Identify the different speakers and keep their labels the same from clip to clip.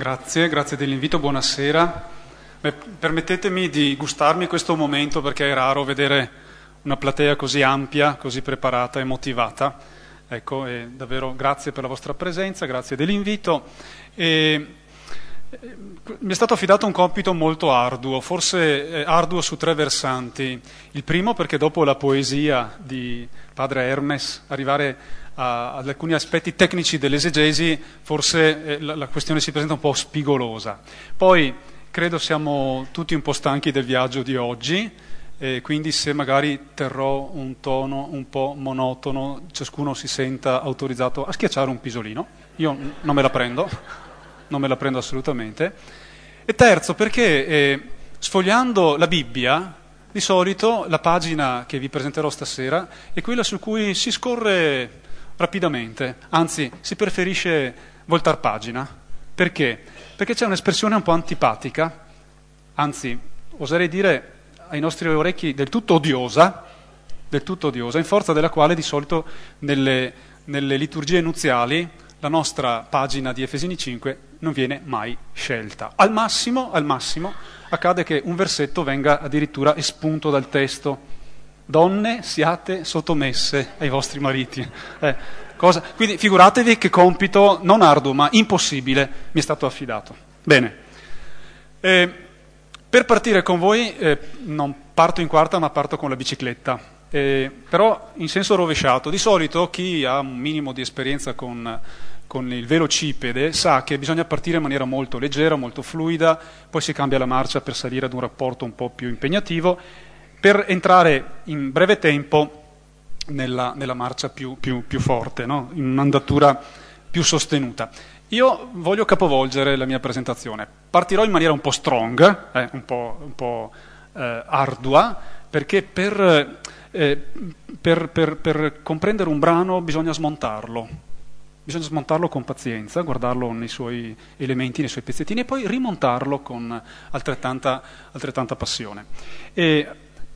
Speaker 1: Grazie, grazie dell'invito, buonasera. Beh, permettetemi di gustarmi questo momento perché è raro vedere una platea così ampia, così preparata e motivata. Ecco, e davvero grazie per la vostra presenza, grazie dell'invito. E, eh, mi è stato affidato un compito molto arduo, forse arduo su tre versanti. Il primo perché dopo la poesia di padre Hermes arrivare a, ad alcuni aspetti tecnici dell'esegesi, forse eh, la, la questione si presenta un po' spigolosa. Poi credo siamo tutti un po' stanchi del viaggio di oggi, e quindi se magari terrò un tono un po' monotono, ciascuno si senta autorizzato a schiacciare un pisolino. Io non me la prendo, non me la prendo assolutamente. E terzo, perché eh, sfogliando la Bibbia, di solito la pagina che vi presenterò stasera è quella su cui si scorre rapidamente, anzi si preferisce voltar pagina. Perché? Perché c'è un'espressione un po' antipatica, anzi oserei dire ai nostri orecchi del tutto odiosa, del tutto odiosa, in forza della quale di solito nelle, nelle liturgie nuziali la nostra pagina di Efesini 5 non viene mai scelta. Al massimo, al massimo accade che un versetto venga addirittura espunto dal testo donne siate sottomesse ai vostri mariti. Eh? Quindi figuratevi che compito non arduo ma impossibile mi è stato affidato. Bene, eh, per partire con voi eh, non parto in quarta ma parto con la bicicletta. Eh, però in senso rovesciato. Di solito chi ha un minimo di esperienza con, con, il velocipede sa che bisogna partire in maniera molto leggera, molto fluida, poi si cambia la marcia per salire ad un rapporto un po' più impegnativo per entrare in breve tempo nella, nella marcia più, più, più forte, no? in un'andatura più Io voglio capovolgere la mia presentazione. Partirò in maniera un po' strong, eh, un po', un po' eh, ardua, perché per, eh, per, per, per comprendere un brano bisogna smontarlo. Bisogna smontarlo con pazienza, guardarlo nei suoi elementi, nei suoi pezzettini e poi rimontarlo con altrettanta, altrettanta passione. E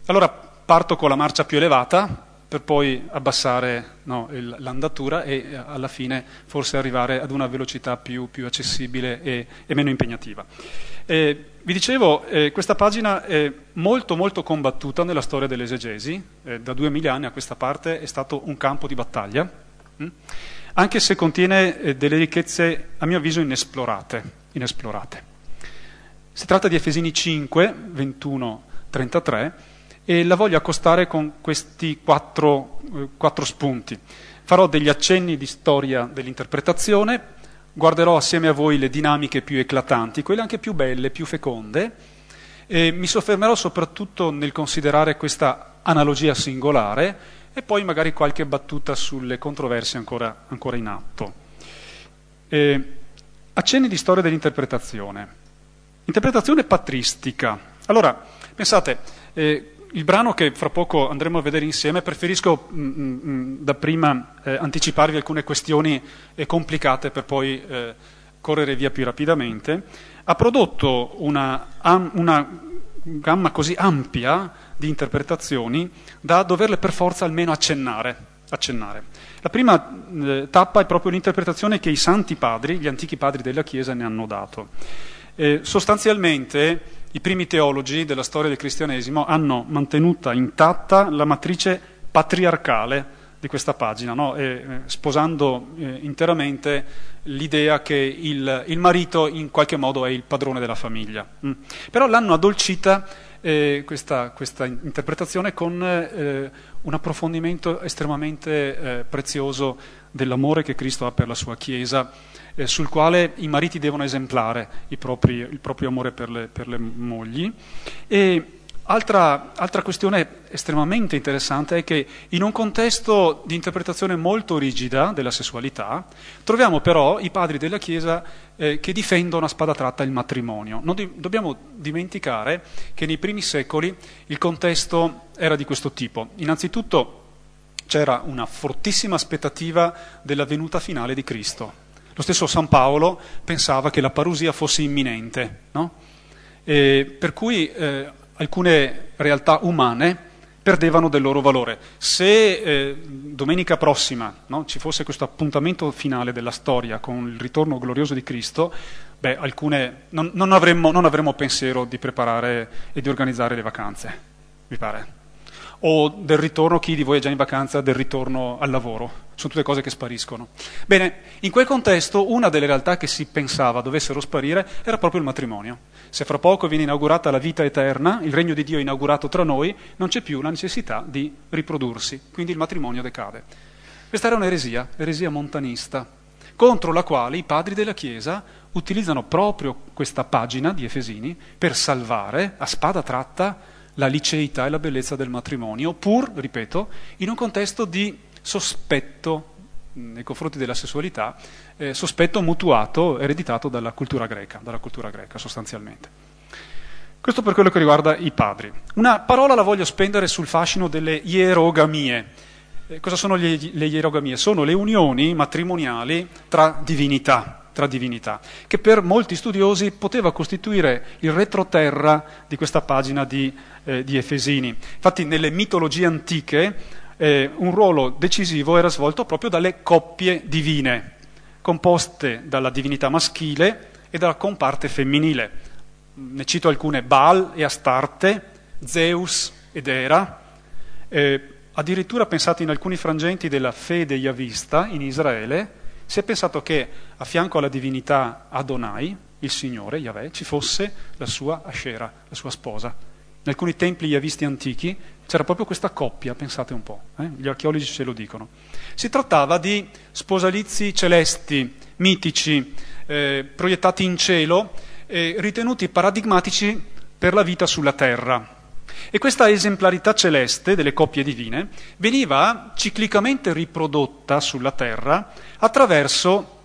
Speaker 1: allora parto con la marcia più elevata per poi abbassare no, il, l'andatura e eh, alla fine forse arrivare ad una velocità più, più accessibile e, e, meno impegnativa. Eh, vi dicevo, eh, questa pagina è molto molto combattuta nella storia dell'esegesi, eh, da duemila anni a questa parte è stato un campo di battaglia, hm? anche se contiene eh, delle ricchezze a mio avviso inesplorate, inesplorate. Si tratta di Efesini 5, 21, 33 e la voglio accostare con questi quattro, eh, quattro spunti. Farò degli accenni di storia dell'interpretazione, guarderò assieme a voi le dinamiche più eclatanti, quelle anche più belle, più feconde, e mi soffermerò soprattutto nel considerare questa analogia singolare e poi magari qualche battuta sulle controversie ancora, ancora in atto. Eh, accenni di storia dell'interpretazione. Interpretazione patristica. Allora, pensate, eh, il brano che fra poco andremo a vedere insieme, preferisco mh, mm, mh, mm, mm, da prima eh, anticiparvi alcune questioni eh, complicate per poi eh, correre via più rapidamente, ha prodotto una, am, una, gamma così ampia di interpretazioni da doverle per forza almeno accennare. accennare. La prima eh, tappa è proprio l'interpretazione che i santi padri, gli antichi padri della Chiesa, ne hanno dato. Eh, sostanzialmente i primi teologi della storia del cristianesimo hanno mantenuta intatta la matrice patriarcale di questa pagina, no? eh, sposando eh, interamente l'idea che il, il, marito in qualche modo è il padrone della famiglia. Mm. Però l'hanno addolcita eh, questa, questa, interpretazione con eh, un approfondimento estremamente eh, prezioso dell'amore che Cristo ha per la sua Chiesa eh, sul quale i mariti devono esemplare propri, il proprio amore per le, per le mogli. E altra, altra, questione estremamente interessante è che in un contesto di interpretazione molto rigida della sessualità, troviamo però i padri della Chiesa eh, che difendono a spada tratta il matrimonio. Non di, dobbiamo dimenticare che nei primi secoli il contesto era di questo tipo. Innanzitutto c'era una fortissima aspettativa della venuta finale di Cristo lo stesso San Paolo pensava che la parusia fosse imminente, no? per cui eh, alcune realtà umane perdevano del loro valore. Se eh, domenica prossima no, ci fosse questo appuntamento finale della storia con il ritorno glorioso di Cristo, beh, alcune, non, non, avremmo, non avremmo pensiero di preparare e di organizzare le vacanze, mi pare o del ritorno, chi di voi è già in vacanza, del ritorno al lavoro. Sono tutte cose che spariscono. Bene, in quel contesto una delle realtà che si pensava dovessero sparire era proprio il matrimonio. Se fra poco viene inaugurata la vita eterna, il regno di Dio è inaugurato tra noi, non c'è più la necessità di riprodursi, quindi il matrimonio decade. Questa era un'eresia, l'eresia montanista, contro la quale i padri della Chiesa utilizzano proprio questa pagina di Efesini per salvare a spada tratta la liceità e la bellezza del matrimonio, pur, ripeto, in un contesto di sospetto nei confronti della sessualità, eh, sospetto mutuato, ereditato dalla cultura greca, dalla cultura greca sostanzialmente. Questo per quello che riguarda i padri. Una parola la voglio spendere sul fascino delle ierogamie. Eh, cosa sono le, le ierogamie? Sono le unioni matrimoniali tra divinità tra divinità, che per molti studiosi poteva costituire il retroterra di questa pagina di, eh, di Efesini. Infatti nelle mitologie antiche eh, un ruolo decisivo era svolto proprio dalle coppie divine, composte dalla divinità maschile e dalla comparte femminile. Ne cito alcune, Baal e Astarte, Zeus ed Era, eh, addirittura pensate in alcuni frangenti della fede yavista in Israele, si è pensato che a fianco alla divinità Adonai, il Signore, Yahweh, ci fosse la sua Ascera, la sua sposa. In alcuni templi yavisti antichi c'era proprio questa coppia, pensate un po', eh? gli archeologi ce lo dicono. Si trattava di sposalizi celesti, mitici, eh, proiettati in cielo, eh, ritenuti paradigmatici per la vita sulla terra. E questa esemplarità celeste delle coppie divine veniva ciclicamente riprodotta sulla terra attraverso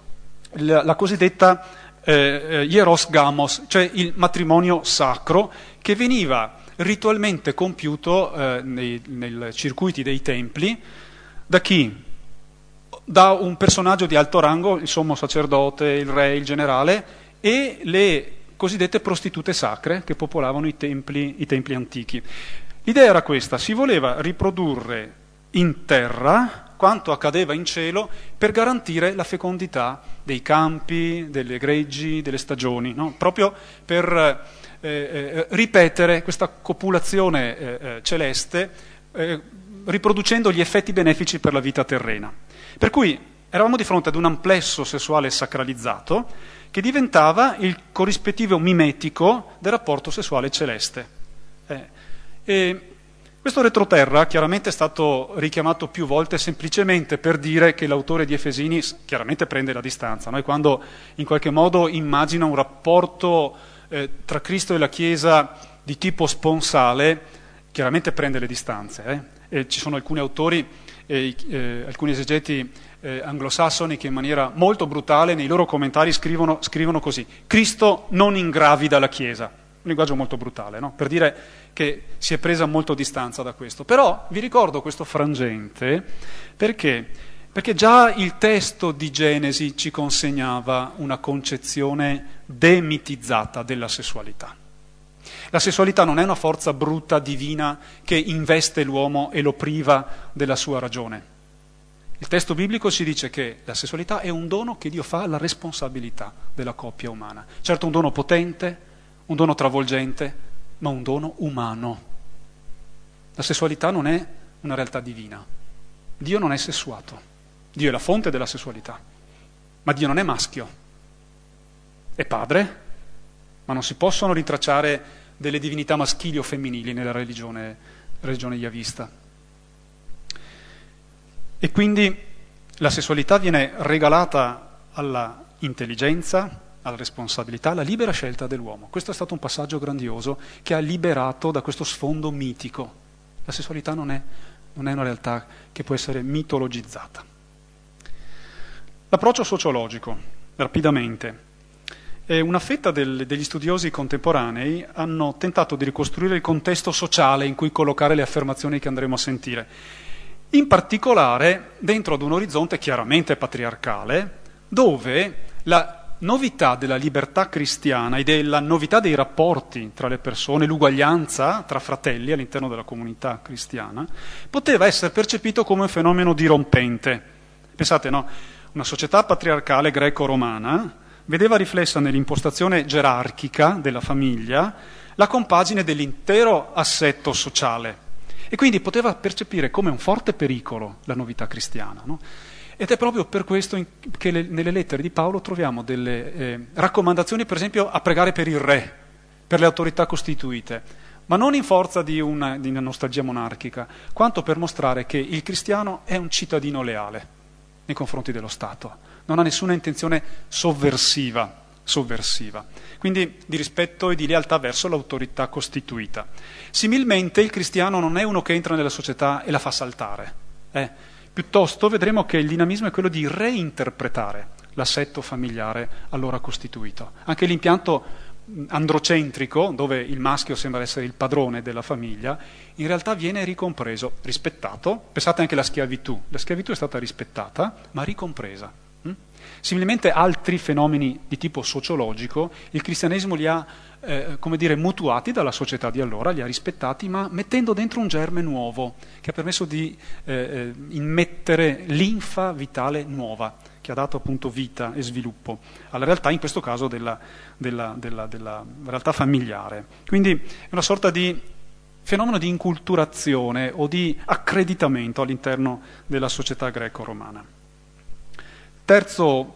Speaker 1: la, la cosiddetta eh, eh, hieros gamos, cioè il matrimonio sacro che veniva ritualmente compiuto eh, nei, nei circuiti dei templi da chi? Da un personaggio di alto rango, il sommo sacerdote, il re, il generale e le cosiddette prostitute sacre che popolavano i templi, i templi antichi. L'idea era questa, si voleva riprodurre in terra quanto accadeva in cielo per garantire la fecondità dei campi, delle greggi, delle stagioni, no? proprio per eh, eh, ripetere questa copulazione eh, eh celeste riproducendo gli effetti benefici per la vita terrena. Per cui eravamo di fronte ad un amplesso sessuale sacralizzato che diventava il corrispettivo mimetico del rapporto sessuale celeste. Eh, questo retroterra chiaramente è stato richiamato più volte semplicemente per dire che l'autore di Efesini chiaramente prende la distanza, no? quando in qualche modo immagina un rapporto eh, tra Cristo e la Chiesa di tipo sponsale, chiaramente prende le distanze. Eh? ci sono alcuni autori, eh, alcuni esegeti eh, anglosassoni che in maniera molto brutale nei loro commentari scrivono, scrivono così, Cristo non ingravida la Chiesa, un linguaggio molto brutale, no? per dire che si è presa molto distanza da questo. Però vi ricordo questo frangente perché? Perché già il testo di Genesi ci consegnava una concezione demitizzata della sessualità. La sessualità non è una forza brutta, divina, che investe l'uomo e lo priva della sua ragione. Il testo biblico ci dice che la sessualità è un dono che Dio fa alla responsabilità della coppia umana. Certo un dono potente, un dono travolgente, ma un dono umano. La sessualità non è una realtà divina. Dio non è sessuato. Dio è la fonte della sessualità. Ma Dio non è maschio. È padre, ma non si possono rintracciare delle divinità maschili o femminili nella religione, religione yavista. E quindi la sessualità viene regalata alla intelligenza, alla responsabilità, alla libera scelta dell'uomo. Questo è stato un passaggio grandioso che ha liberato da questo sfondo mitico. La sessualità non è, non è una realtà che può essere mitologizzata. L'approccio sociologico, rapidamente. Una fetta del, degli studiosi contemporanei hanno tentato di ricostruire il contesto sociale in cui collocare le affermazioni che andremo a sentire in particolare dentro ad un orizzonte chiaramente patriarcale, dove la novità della libertà cristiana e della novità dei rapporti tra le persone, l'uguaglianza tra fratelli all'interno della comunità cristiana, poteva essere percepito come un fenomeno dirompente. Pensate, no? Una società patriarcale greco-romana vedeva riflessa nell'impostazione gerarchica della famiglia la compagine dell'intero assetto sociale e quindi poteva percepire come un forte pericolo la novità cristiana. No? Ed è proprio per questo che le, nelle lettere di Paolo troviamo delle eh, raccomandazioni, per esempio, a pregare per il re, per le autorità costituite, ma non in forza di una, di una nostalgia monarchica, quanto per mostrare che il cristiano è un cittadino leale nei confronti dello Stato, non ha nessuna intenzione sovversiva, sovversiva, quindi di rispetto e di lealtà verso l'autorità costituita. Similmente il cristiano non è uno che entra nella società e la fa saltare. Eh? Piuttosto vedremo che il dinamismo è quello di reinterpretare l'assetto familiare allora costituito. Anche l'impianto androcentrico, dove il maschio sembra essere il padrone della famiglia, in realtà viene ricompreso, rispettato. Pensate anche alla schiavitù. La schiavitù è stata rispettata, ma ricompresa. Hm? Similmente altri fenomeni di tipo sociologico, il cristianesimo li ha eh, come dire, mutuati dalla società di allora, li ha rispettati, ma mettendo dentro un germe nuovo che ha permesso di eh, eh, immettere linfa vitale nuova, che ha dato appunto vita e sviluppo alla realtà, in questo caso della, della, della, della realtà familiare. Quindi è una sorta di fenomeno di inculturazione o di accreditamento all'interno della società greco-romana. Terzo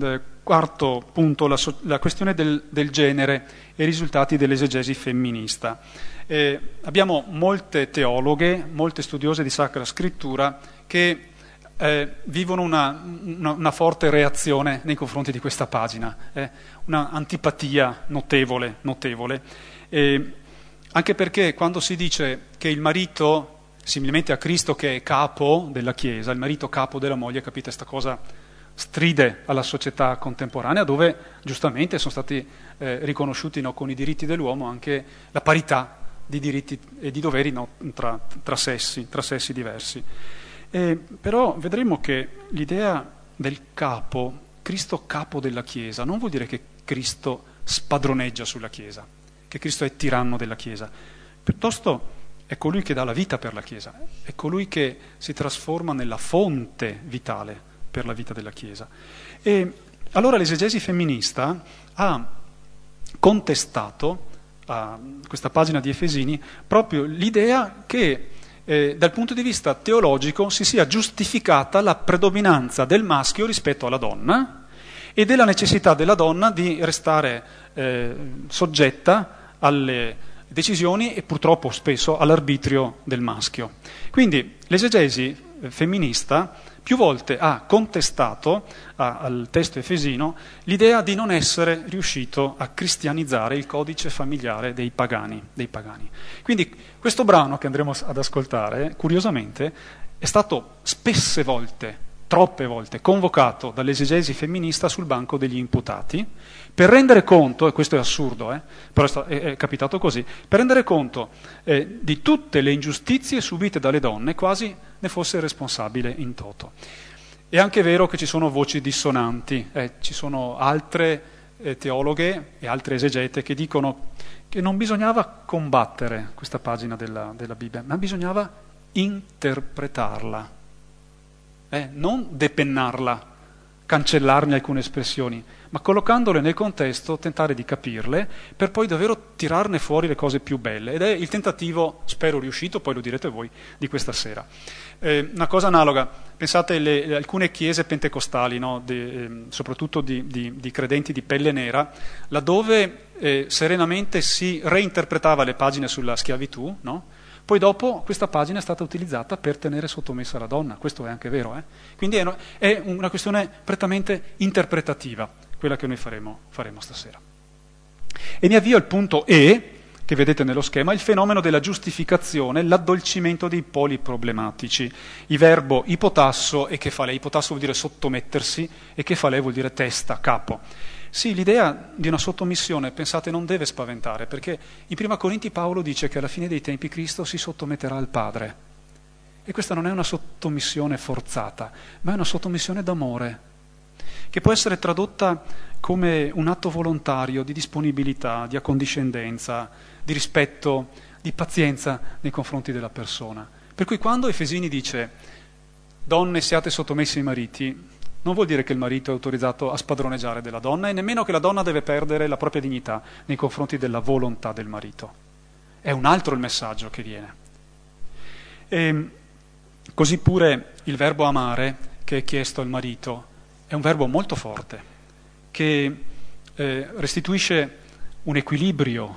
Speaker 1: eh, Quarto punto, la, so- la questione del, del, genere e i risultati dell'esegesi femminista. Eh, abbiamo molte teologhe, molte studiose di Sacra Scrittura che eh, vivono una, una, una, forte reazione nei confronti di questa pagina, eh, una antipatia notevole, notevole. anche perché quando si dice che il marito, similmente a Cristo che è capo della Chiesa, il marito capo della moglie, capite questa cosa stride alla società contemporanea dove giustamente sono stati eh, riconosciuti no, con i diritti dell'uomo anche la parità di diritti e di doveri no, tra, tra, sessi, tra, sessi, diversi. E, però vedremo che l'idea del capo, Cristo capo della Chiesa, non vuol dire che Cristo spadroneggia sulla Chiesa, che Cristo è tiranno della Chiesa, piuttosto è colui che dà la vita per la Chiesa, è colui che si trasforma nella fonte vitale per la vita della Chiesa. E allora l'esegesi femminista ha contestato a questa pagina di Efesini proprio l'idea che eh, dal punto di vista teologico si sia giustificata la predominanza del maschio rispetto alla donna e della necessità della donna di restare eh, soggetta alle decisioni e purtroppo spesso all'arbitrio del maschio. Quindi l'esegesi eh, femminista più volte ha contestato a, al testo efesino l'idea di non essere riuscito a cristianizzare il codice familiare dei pagani, dei pagani. Quindi questo brano che andremo ad ascoltare, curiosamente, è stato spesse volte, troppe volte, convocato dall'esegesi femminista sul banco degli imputati per rendere conto, e questo è assurdo, eh, però è, capitato così, per rendere conto eh, di tutte le ingiustizie subite dalle donne, quasi ne fosse responsabile in toto. È anche vero che ci sono voci dissonanti, eh, ci sono altre eh, teologhe e altre esegete che dicono che non bisognava combattere questa pagina della, della Bibbia, ma bisognava interpretarla, eh, non depennarla, cancellarne alcune espressioni, ma collocandole nel contesto tentare di capirle per poi davvero tirarne fuori le cose più belle. Ed è il tentativo, spero riuscito, poi lo direte voi, di questa sera. Eh, una cosa analoga, pensate alle alcune chiese pentecostali, no, di, eh, soprattutto di, di, di, credenti di pelle nera, laddove eh, serenamente si reinterpretava le pagine sulla schiavitù, no? Poi dopo questa pagina è stata utilizzata per tenere sottomessa la donna, questo è anche vero. Eh? Quindi è, una questione prettamente interpretativa, quella che noi faremo, faremo stasera. E mi avvio al punto E, che vedete nello schema, il fenomeno della giustificazione, l'addolcimento dei poli problematici. Il verbo ipotasso e che fa lei. Ipotasso vuol dire sottomettersi e che fa lei vuol dire testa, capo. Sì, l'idea di una sottomissione, pensate, non deve spaventare, perché in Prima Corinti Paolo dice che alla fine dei tempi Cristo si sottometterà al Padre. E questa non è una sottomissione forzata, ma è una sottomissione d'amore. Che può essere tradotta come un atto volontario di disponibilità, di accondiscendenza, di rispetto, di pazienza nei confronti della persona. Per cui quando Efesini dice donne siate sottomessi ai mariti, non vuol dire che il marito è autorizzato a spadroneggiare della donna e nemmeno che la donna deve perdere la propria dignità nei confronti della volontà del marito. È un altro il messaggio che viene. E così pure il verbo amare che è chiesto al marito è un verbo molto forte che eh, restituisce un equilibrio.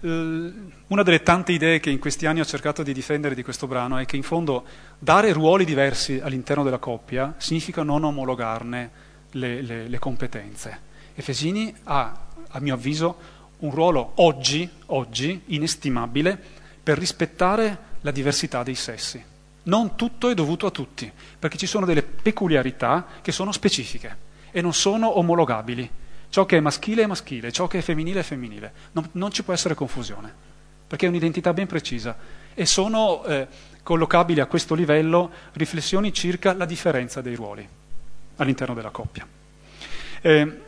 Speaker 1: Eh, una delle tante idee che in questi anni ho cercato di difendere di questo brano è che in fondo dare ruoli diversi all'interno della coppia significa non omologarne le, le, le competenze. Efesini ha, a mio avviso, un ruolo oggi, oggi inestimabile per rispettare la diversità dei sessi. Non tutto è dovuto a tutti, perché ci sono delle peculiarità che sono specifiche e non sono omologabili. Ciò che è maschile è maschile, ciò che è femminile è femminile. Non, non ci può essere confusione, perché è un'identità ben precisa e sono eh, collocabili a questo livello riflessioni circa la differenza dei ruoli all'interno della coppia. Eh,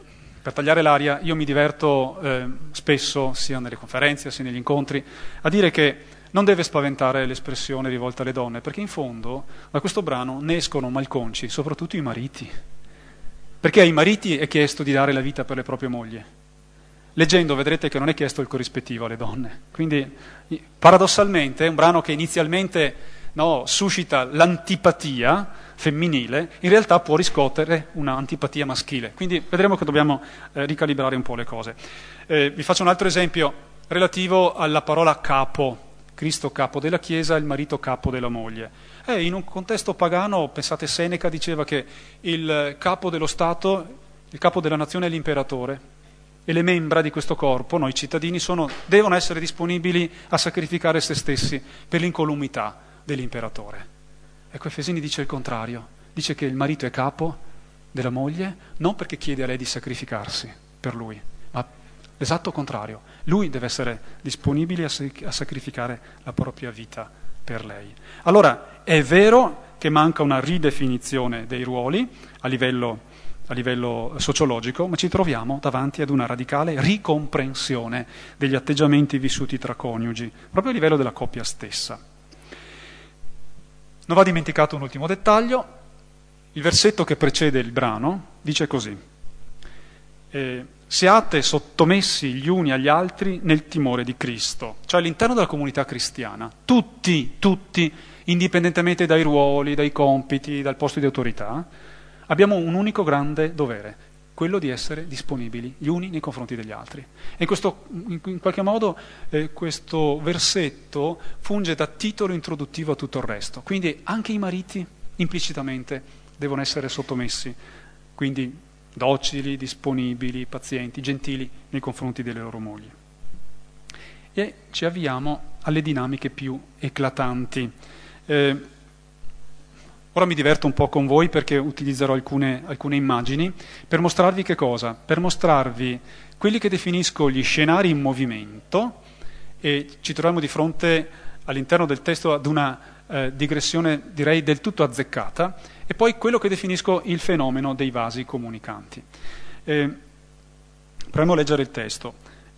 Speaker 1: per tagliare l'aria, io mi diverto eh, spesso, sia nelle conferenze sia negli incontri, a dire che non deve spaventare l'espressione rivolta alle donne, perché in fondo da questo brano ne escono malconci, soprattutto i mariti. Perché ai mariti è chiesto di dare la vita per le proprie mogli. Leggendo vedrete che non è chiesto il corrispettivo alle donne. Quindi, paradossalmente, è un brano che inizialmente no, suscita l'antipatia femminile, in realtà può riscuotere un'antipatia maschile. Quindi vedremo che dobbiamo eh, ricalibrare un po' le cose. Eh, vi faccio un altro esempio relativo alla parola capo. Cristo capo della Chiesa, il marito capo della moglie. Eh, in un contesto pagano, pensate, Seneca diceva che il capo dello Stato, il capo della nazione è l'imperatore e le membra di questo corpo, noi cittadini, sono, devono essere disponibili a sacrificare se stessi per l'incolumità dell'imperatore. Ecco, Efesini dice il contrario, dice che il marito è capo della moglie non perché chiede a lei di sacrificarsi per lui, ma l'esatto contrario, lui deve essere disponibile a sacrificare la propria vita per lei. Allora, è vero che manca una ridefinizione dei ruoli a livello, a livello sociologico, ma ci troviamo davanti ad una radicale ricomprensione degli atteggiamenti vissuti tra coniugi, proprio a livello della coppia stessa. Non va dimenticato un ultimo dettaglio, il versetto che precede il brano dice così, eh, siate sottomessi gli uni agli altri nel timore di Cristo, cioè all'interno della comunità cristiana, tutti, tutti, indipendentemente dai ruoli, dai compiti, dal posto di autorità, abbiamo un unico grande dovere, quello di essere disponibili gli uni nei confronti degli altri. E questo, in qualche modo eh, questo versetto funge da titolo introduttivo a tutto il resto. Quindi anche i mariti implicitamente devono essere sottomessi, quindi docili, disponibili, pazienti, gentili nei confronti delle loro mogli. E ci avviamo alle dinamiche più eclatanti. Eh, ora mi diverto un po' con voi perché utilizzerò alcune, alcune immagini per mostrarvi che cosa? Per mostrarvi quelli che definisco gli scenari in movimento e ci troviamo di fronte all'interno del testo ad una eh, digressione direi del tutto azzeccata e poi quello che definisco il fenomeno dei vasi comunicanti. Eh, a leggere il testo.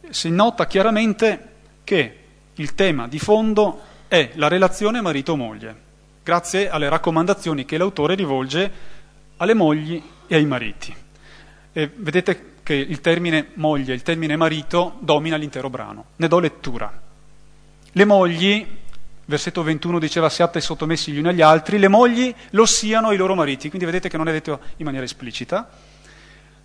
Speaker 1: Si nota chiaramente che il tema di fondo è la relazione marito-moglie, grazie alle raccomandazioni che l'autore rivolge alle mogli e ai mariti. E vedete che il termine moglie il termine marito domina l'intero brano. Ne do lettura. Le mogli versetto 21 diceva siate sottomessi gli uni agli altri, le mogli lo siano ai loro mariti, quindi vedete che non è detto in maniera esplicita,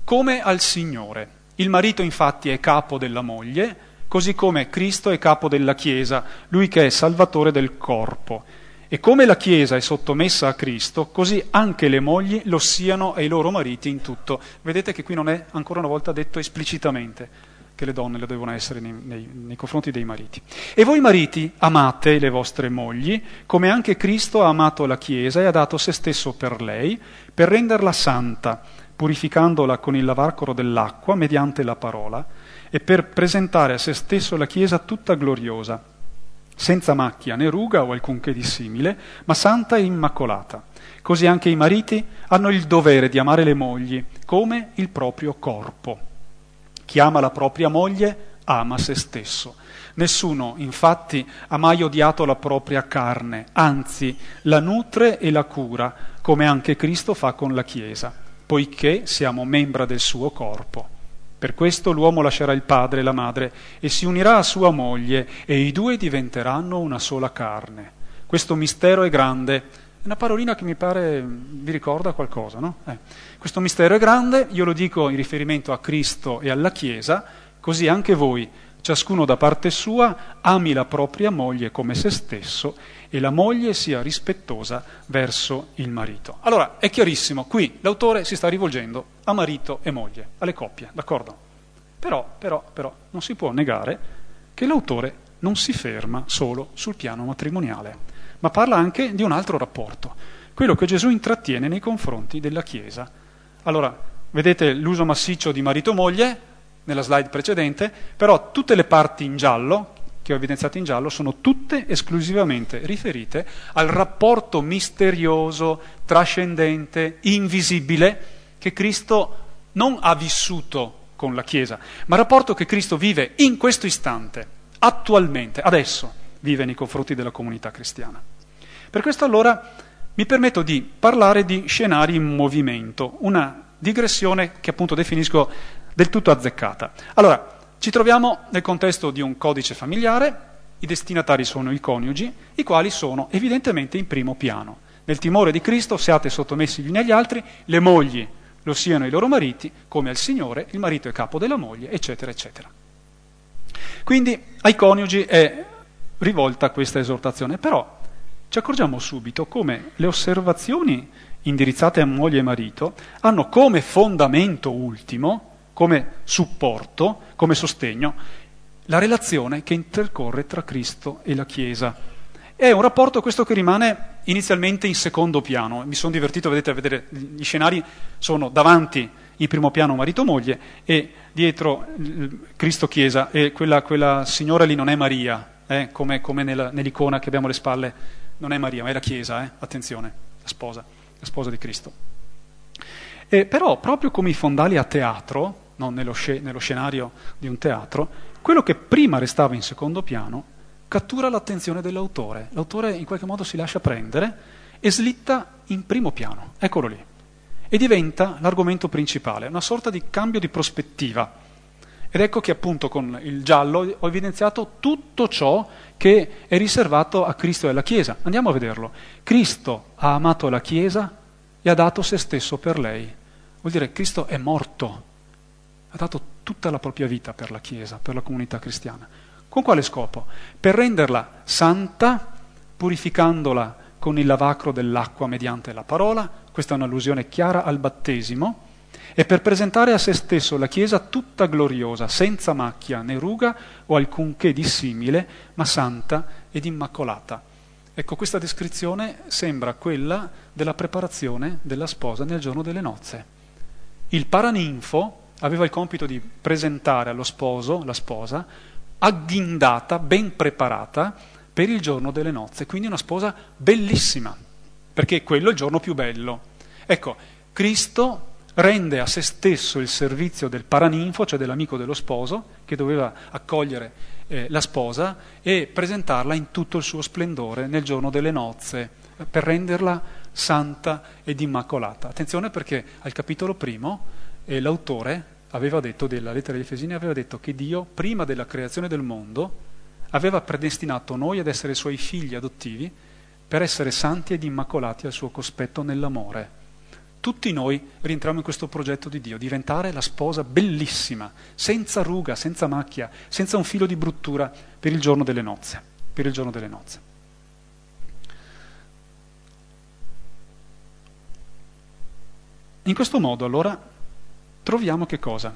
Speaker 1: come al Signore. Il marito infatti è capo della moglie, così come Cristo è capo della Chiesa, lui che è salvatore del corpo. E come la Chiesa è sottomessa a Cristo, così anche le mogli lo siano ai loro mariti in tutto. Vedete che qui non è ancora una volta detto esplicitamente che le donne lo devono essere nei, nei, nei, confronti dei mariti. E voi mariti amate le vostre mogli, come anche Cristo ha amato la Chiesa e ha dato se stesso per lei, per renderla santa, purificandola con il lavarcoro dell'acqua mediante la parola, e per presentare a se stesso la Chiesa tutta gloriosa, senza macchia né ruga o alcunché di simile, ma santa e immacolata. Così anche i mariti hanno il dovere di amare le mogli come il proprio corpo. Chi ama la propria moglie ama se stesso. Nessuno, infatti, ha mai odiato la propria carne, anzi la nutre e la cura, come anche Cristo fa con la Chiesa, poiché siamo membra del suo corpo. Per questo l'uomo lascerà il padre e la madre e si unirà a sua moglie e i due diventeranno una sola carne. Questo mistero è grande. È una parolina che mi pare vi ricorda qualcosa, no? Eh. Questo mistero è grande, io lo dico in riferimento a Cristo e alla Chiesa, così anche voi ciascuno da parte sua ami la propria moglie come se stesso e la moglie sia rispettosa verso il marito. Allora, è chiarissimo, qui l'autore si sta rivolgendo a marito e moglie, alle coppie, d'accordo? Però, però, però, non si può negare che l'autore non si ferma solo sul piano matrimoniale, ma parla anche di un altro rapporto, quello che Gesù intrattiene nei confronti della Chiesa. Allora, vedete l'uso massiccio di marito-moglie, nella slide precedente, però tutte le parti in giallo, che ho evidenziato in giallo, sono tutte esclusivamente riferite al rapporto misterioso, trascendente, invisibile che Cristo non ha vissuto con la Chiesa, ma il rapporto che Cristo vive in questo istante, attualmente, adesso, vive nei confronti della comunità cristiana. Per questo allora mi permetto di parlare di scenari in movimento, una digressione che appunto definisco del tutto azzeccata. Allora, ci troviamo nel contesto di un codice familiare, i destinatari sono i coniugi, i quali sono evidentemente in primo piano. Nel timore di Cristo siate sottomessi gli uni agli altri, le mogli lo siano i loro mariti, come al Signore, il marito è capo della moglie, eccetera, eccetera. Quindi ai coniugi è rivolta questa esortazione, però ci accorgiamo subito come le osservazioni indirizzate a moglie e marito hanno come fondamento ultimo come supporto, come sostegno, la relazione che intercorre tra Cristo e la Chiesa. È un rapporto questo che rimane inizialmente in secondo piano. Mi sono divertito, vedete, a vedere gli scenari sono davanti in primo piano marito-moglie e dietro Cristo-Chiesa e quella, quella, signora lì non è Maria, eh, come, come nella, nell'icona che abbiamo alle spalle, non è Maria, ma è la Chiesa, eh, attenzione, la sposa, la sposa di Cristo. E però, proprio come i fondali a teatro, non nello, sc- nello scenario di un teatro, quello che prima restava in secondo piano cattura l'attenzione dell'autore. L'autore in qualche modo si lascia prendere e slitta in primo piano, eccolo lì, e diventa l'argomento principale, una sorta di cambio di prospettiva. Ed ecco che appunto con il giallo ho evidenziato tutto ciò che è riservato a Cristo e alla Chiesa. Andiamo a vederlo. Cristo ha amato la Chiesa e ha dato se stesso per lei. Vuol dire che Cristo è morto ha dato tutta la propria vita per la Chiesa, per la comunità cristiana. Con quale scopo? Per renderla santa, purificandola con il lavacro dell'acqua mediante la parola, questa è un'allusione chiara al battesimo, e per presentare a se stesso la Chiesa tutta gloriosa, senza macchia né ruga o alcunché di simile, ma santa ed immacolata. Ecco, questa descrizione sembra quella della preparazione della sposa nel giorno delle nozze. Il paraninfo, aveva il compito di presentare allo sposo, la sposa, agghindata, ben preparata per il giorno delle nozze, quindi una sposa bellissima, perché quello è il giorno più bello. Ecco, Cristo rende a se stesso il servizio del paraninfo, cioè dell'amico dello sposo, che doveva accogliere eh, la sposa e presentarla in tutto il suo splendore nel giorno delle nozze, per renderla santa ed immacolata. Attenzione perché al capitolo primo e l'autore aveva detto della lettera agli Efesini aveva detto che Dio prima della creazione del mondo aveva predestinato noi ad essere suoi figli adottivi per essere santi ed immacolati al suo cospetto nell'amore. Tutti noi rientriamo in questo progetto di Dio, diventare la sposa bellissima, senza ruga, senza macchia, senza un filo di bruttura per il giorno delle nozze. Per il giorno delle nozze. In questo modo allora troviamo che cosa?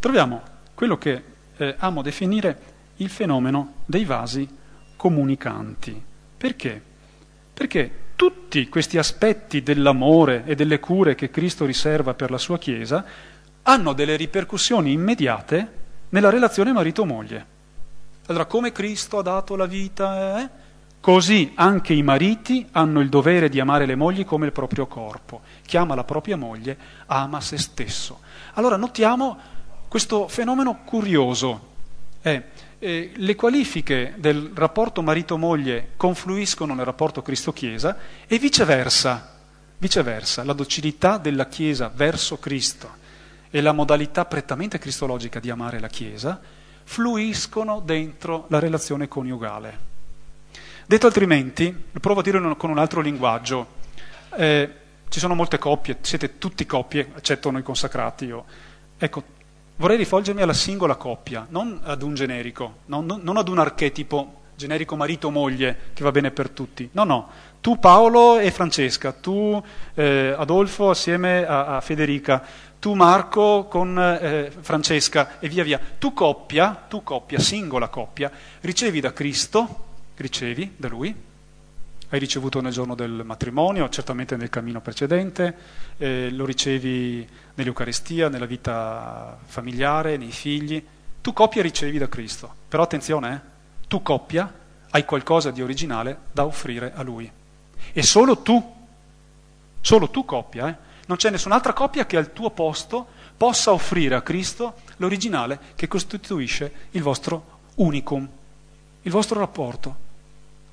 Speaker 1: Troviamo quello che eh, amo definire il fenomeno dei vasi comunicanti. Perché? Perché tutti questi aspetti dell'amore e delle cure che Cristo riserva per la sua Chiesa hanno delle ripercussioni immediate nella relazione marito-moglie. Allora, come Cristo ha dato la vita, eh? così anche i mariti hanno il dovere di amare le mogli come il proprio corpo. Chi ama la propria moglie ama se stesso. Allora, notiamo questo fenomeno curioso. Eh, eh, le qualifiche del rapporto marito-moglie confluiscono nel rapporto Cristo-Chiesa e viceversa. Viceversa, la docilità della Chiesa verso Cristo e la modalità prettamente cristologica di amare la Chiesa fluiscono dentro la relazione coniugale. Detto altrimenti, provo a dire con un altro linguaggio, eh, ci sono molte coppie, siete tutti coppie, eccetto noi consacrati. Io. Ecco, vorrei rivolgermi alla singola coppia, non ad un generico, non, non ad un archetipo generico marito-moglie che va bene per tutti. No, no, tu Paolo e Francesca, tu eh, Adolfo assieme a, a, Federica, tu Marco con eh, Francesca e via via. Tu coppia, tu coppia, singola coppia, ricevi da Cristo, ricevi da Lui, hai ricevuto nel giorno del matrimonio, certamente nel cammino precedente, eh, lo ricevi nell'Eucaristia, nella vita familiare, nei figli. Tu coppia ricevi da Cristo, però attenzione, eh, tu coppia hai qualcosa di originale da offrire a Lui. E solo tu, solo tu coppia, eh? non c'è nessun'altra coppia che al tuo posto possa offrire a Cristo l'originale che costituisce il vostro unicum, il vostro rapporto,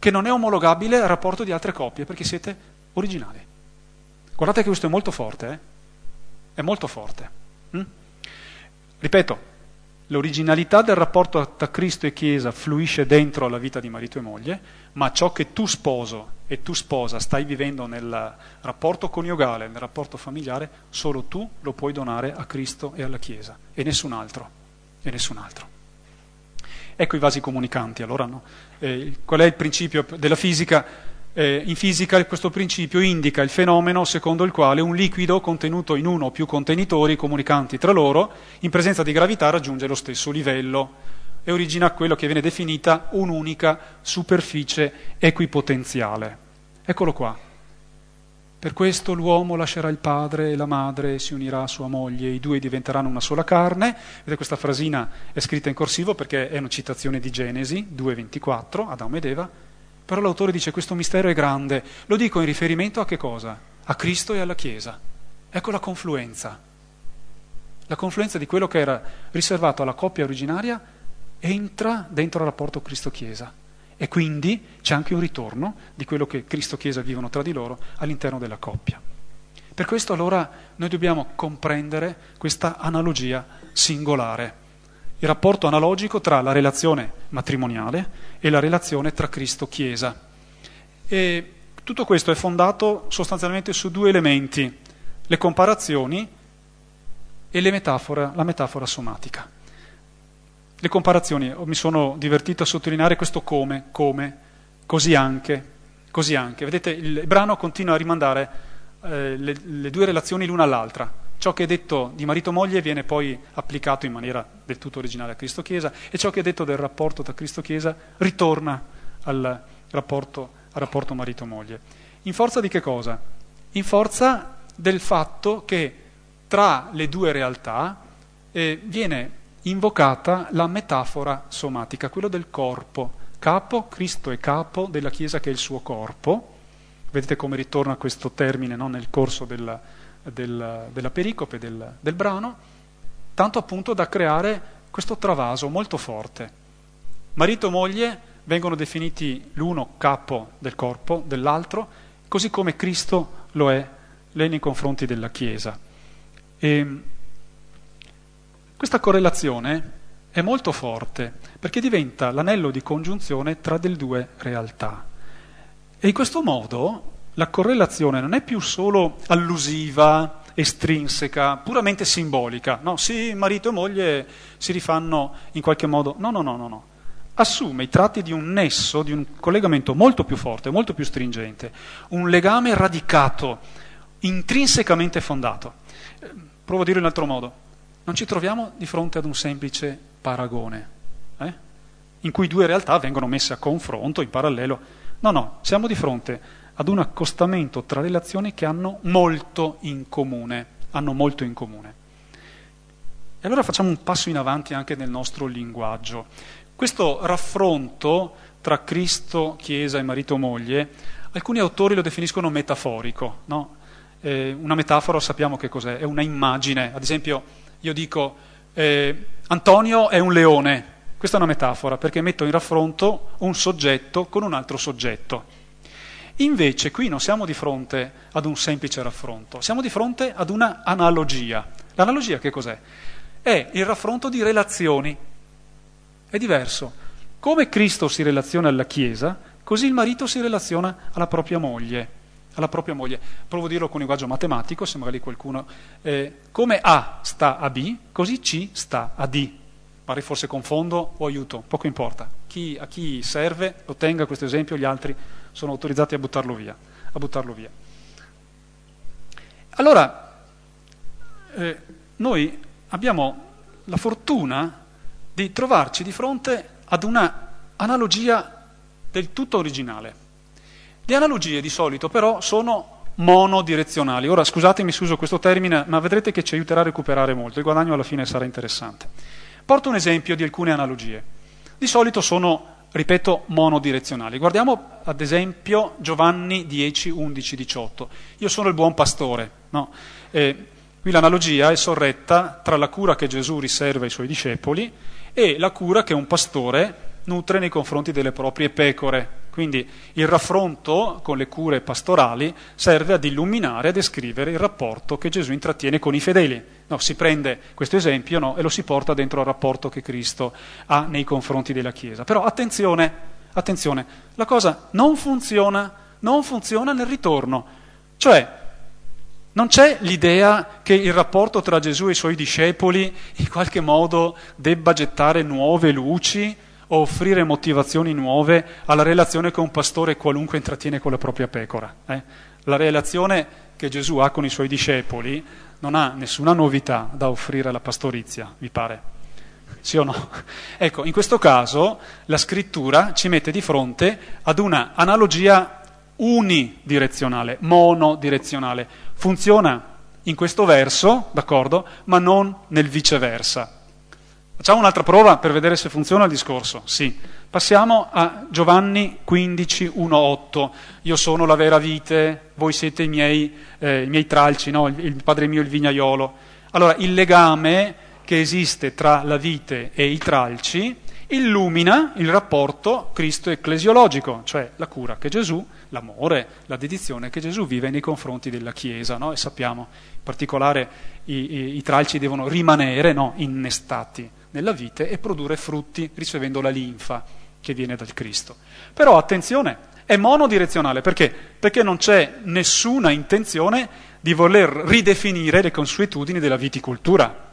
Speaker 1: che non è omologabile al rapporto di altre coppie perché siete originali. Guardate che questo è molto forte, eh? è molto forte. Hm? Ripeto, L'originalità del rapporto tra Cristo e Chiesa fluisce dentro la vita di marito e moglie, ma ciò che tu sposo e tu sposa stai vivendo nel rapporto coniugale, nel rapporto familiare, solo tu lo puoi donare a Cristo e alla Chiesa e nessun altro. E nessun altro. Ecco i vasi comunicanti, allora no? Eh, qual è il principio della fisica? Eh, in fisica questo principio indica il fenomeno secondo il quale un liquido contenuto in uno o più contenitori comunicanti tra loro, in presenza di gravità raggiunge lo stesso livello e origina quello che viene definita un'unica superficie equipotenziale. Eccolo qua. Per questo l'uomo lascerà il padre e la madre si unirà a sua moglie, i due diventeranno una sola carne. Vedete questa frasina è scritta in corsivo perché è una citazione di Genesi 2.24, Adamo ed Eva, però l'autore dice questo mistero è grande, lo dico in riferimento a che cosa? A Cristo e alla Chiesa. Ecco la confluenza. La confluenza di quello che era riservato alla coppia originaria entra dentro il rapporto Cristo-Chiesa. E quindi c'è anche un ritorno di quello che Cristo e Chiesa vivono tra di loro all'interno della coppia. Per questo allora noi dobbiamo comprendere questa analogia singolare il rapporto analogico tra la relazione matrimoniale e la relazione tra Cristo-Chiesa. E tutto questo è fondato sostanzialmente su due elementi, le comparazioni e metafora, la metafora somatica. Le comparazioni, oh, mi sono divertito a sottolineare questo come, come, così anche, così anche. Vedete, il brano continua a rimandare eh, le, le due relazioni l'una all'altra Ciò che è detto di marito-moglie viene poi applicato in maniera del tutto originale a Cristo-Chiesa e ciò che è detto del rapporto tra Cristo-Chiesa ritorna al rapporto, al rapporto marito-moglie. In forza di che cosa? In forza del fatto che tra le due realtà eh, viene invocata la metafora somatica, quello del corpo. Capo, Cristo è capo della Chiesa che è il suo corpo. Vedete come ritorna questo termine no, nel corso della, del, della pericope del, del brano, tanto appunto da creare questo travaso molto forte. Marito e moglie vengono definiti l'uno capo del corpo dell'altro, così come Cristo lo è lei nei confronti della Chiesa. E questa correlazione è molto forte perché diventa l'anello di congiunzione tra le due realtà. E in questo modo la correlazione non è più solo allusiva, estrinseca, puramente simbolica. No, sì, marito e moglie si rifanno in qualche modo. No, no, no, no, no. Assume i tratti di un nesso, di un collegamento molto più forte, molto più stringente, un legame radicato, intrinsecamente fondato. Provo a dirlo in altro modo. Non ci troviamo di fronte ad un semplice paragone, eh? in cui due realtà vengono messe a confronto, in parallelo. No, no, siamo di fronte ad un accostamento tra relazioni che hanno molto in comune, hanno molto in comune. E allora facciamo un passo in avanti anche nel nostro linguaggio. Questo raffronto tra Cristo, Chiesa e marito-moglie, alcuni autori lo definiscono metaforico. No? Eh, una metafora sappiamo che cos'è, è una immagine. Ad esempio, io dico eh, Antonio è un leone, questa è una metafora perché metto in raffronto un soggetto con un altro soggetto. Invece qui non siamo di fronte ad un semplice raffronto, siamo di fronte ad una analogia. L'analogia che cos'è? È il raffronto di relazioni. È diverso. Come Cristo si relaziona alla Chiesa, così il marito si relaziona alla propria moglie. Alla propria moglie. Provo a dirlo con linguaggio matematico, se magari qualcuno... Eh, come A sta a B, così C sta a D. Magari forse confondo o aiuto, poco importa. Chi, a chi serve lo tenga questo esempio, gli altri sono autorizzati a buttarlo via. A buttarlo via. Allora, eh, noi abbiamo la fortuna di trovarci di fronte ad una analogia del tutto originale. Le analogie di solito però sono monodirezionali. Ora scusatemi se uso questo termine, ma vedrete che ci aiuterà a recuperare molto, il guadagno alla fine sarà interessante. Porto un esempio di alcune analogie. Di solito sono ripeto, monodirezionali. Guardiamo ad esempio Giovanni 10, 11, 18. Io sono il buon pastore. No? Eh, qui l'analogia è sorretta tra la cura che Gesù riserva ai suoi discepoli e la cura che un pastore nutre nei confronti delle proprie pecore. Quindi il raffronto con le cure pastorali serve ad illuminare e descrivere il rapporto che Gesù intrattiene con i fedeli. No, si prende questo esempio no, e lo si porta dentro al rapporto che Cristo ha nei confronti della Chiesa. Però attenzione, attenzione, la cosa non funziona, non funziona nel ritorno. Cioè, non c'è l'idea che il rapporto tra Gesù e i suoi discepoli in qualche modo debba gettare nuove luci o offrire motivazioni nuove alla relazione che un pastore qualunque intrattiene con la propria pecora. Eh? La relazione che Gesù ha con i suoi discepoli non ha nessuna novità da offrire alla pastorizia, vi pare? Sì o no? Ecco, in questo caso la scrittura ci mette di fronte ad una analogia unidirezionale, monodirezionale. Funziona in questo verso, d'accordo, ma non nel viceversa. Facciamo un'altra prova per vedere se funziona il discorso. Sì. Passiamo a Giovanni 15, 1, 8. Io sono la vera vite, voi siete i miei, eh, i miei tralci, no? il, il padre mio il vignaiolo. Allora, il legame che esiste tra la vite e i tralci illumina il rapporto cristo-ecclesiologico, cioè la cura che Gesù, l'amore, la dedizione che Gesù vive nei confronti della Chiesa. No? E sappiamo, in particolare, i, i, i tralci devono rimanere no? innestati nella vite e produrre frutti ricevendo la linfa che viene dal Cristo. Però attenzione, è monodirezionale perché? Perché non c'è nessuna intenzione di voler ridefinire le consuetudini della viticoltura.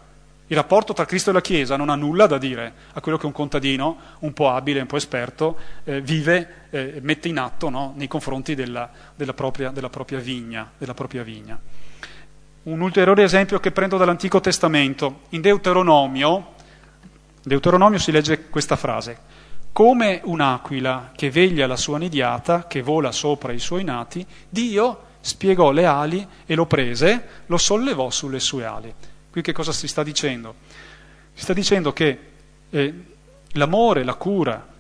Speaker 1: Il rapporto tra Cristo e la Chiesa non ha nulla da dire a quello che un contadino un po' abile, un po' esperto, eh, vive, eh, mette in atto no, nei confronti della, della, propria, della, propria vigna, della propria vigna. Un ulteriore esempio che prendo dall'Antico Testamento. In Deuteronomio, Deuteronomio si legge questa frase, come un'aquila che veglia la sua nidiata, che vola sopra i suoi nati, Dio spiegò le ali e lo prese, lo sollevò sulle sue ali. Qui che cosa si sta dicendo? Si sta dicendo che eh, l'amore, la cura,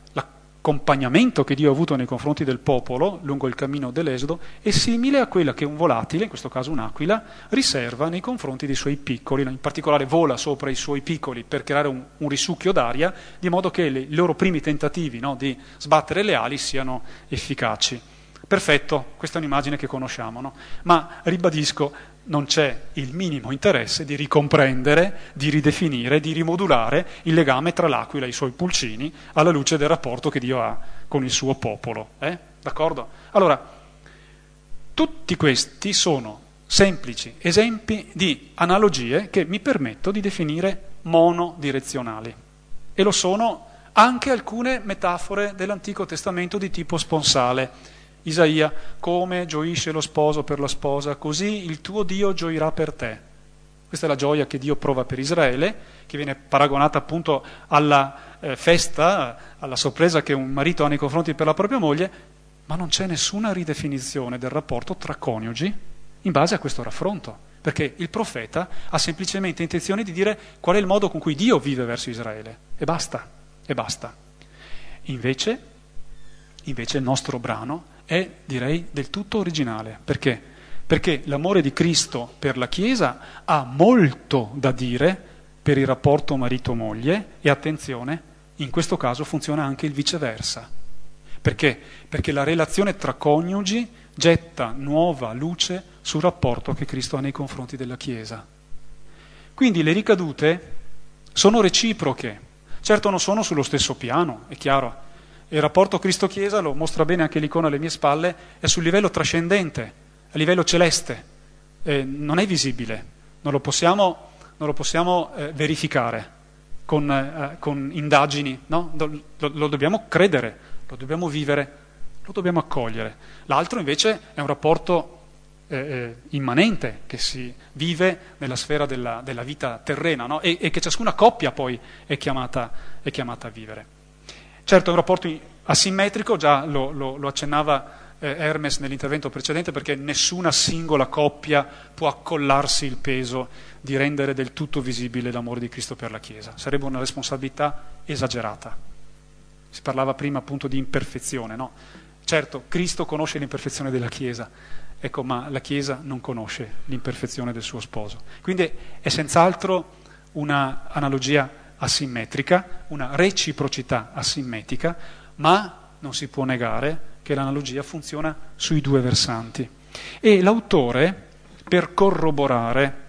Speaker 1: l'accompagnamento che Dio ha avuto nei confronti del popolo lungo il cammino dell'Esodo è simile a quella che un volatile, in questo caso un'aquila, riserva nei confronti dei suoi piccoli, in particolare vola sopra i suoi piccoli per creare un, un risucchio d'aria, di modo che le, i loro primi tentativi no, di sbattere le ali siano efficaci. Perfetto, questa è un'immagine che conosciamo, no? ma ribadisco, non c'è il minimo interesse di ricomprendere, di ridefinire, di rimodulare il legame tra l'aquila e i suoi pulcini alla luce del rapporto che Dio ha con il suo popolo. Eh? D'accordo? Allora, tutti questi sono semplici esempi di analogie che mi permetto di definire monodirezionali. E lo sono anche alcune metafore dell'Antico Testamento di tipo sponsale Isaia, come gioisce lo sposo per la sposa, così il tuo Dio gioirà per te. Questa è la gioia che Dio prova per Israele, che viene paragonata appunto alla eh, festa, alla sorpresa che un marito ha nei confronti per la propria moglie, ma non c'è nessuna ridefinizione del rapporto tra coniugi in base a questo raffronto, perché il profeta ha semplicemente intenzione di dire qual è il modo con cui Dio vive verso Israele, e basta, e basta. Invece, invece il nostro brano è, direi, del tutto originale. Perché? Perché l'amore di Cristo per la Chiesa ha molto da dire per il rapporto marito-moglie e attenzione, in questo caso funziona anche il viceversa. Perché? Perché la relazione tra coniugi getta nuova luce sul rapporto che Cristo ha nei confronti della Chiesa. Quindi le ricadute sono reciproche, certo non sono sullo stesso piano, è chiaro. Il rapporto Cristo-Chiesa, lo mostra bene anche l'icona alle mie spalle, è sul livello trascendente, a livello celeste, eh, non è visibile, non lo possiamo, non lo possiamo eh, verificare con, eh, con indagini, no? lo, lo dobbiamo credere, lo dobbiamo vivere, lo dobbiamo accogliere. L'altro invece è un rapporto eh, eh, immanente che si vive nella sfera della, della vita terrena no? e, e, che ciascuna coppia poi è chiamata, è chiamata, a vivere. Certo è un rapporto asimmetrico, già lo, lo, lo accennava eh, Hermes nell'intervento precedente, perché nessuna singola coppia può accollarsi il peso di rendere del tutto visibile l'amore di Cristo per la Chiesa. Sarebbe una responsabilità esagerata. Si parlava prima appunto di imperfezione, no? Certo, Cristo conosce l'imperfezione della Chiesa, ecco, ma la Chiesa non conosce l'imperfezione del suo sposo. Quindi è senz'altro un'analogia asimmetrica, una reciprocità asimmetrica, ma non si può negare che l'analogia funziona sui due versanti. E l'autore, per corroborare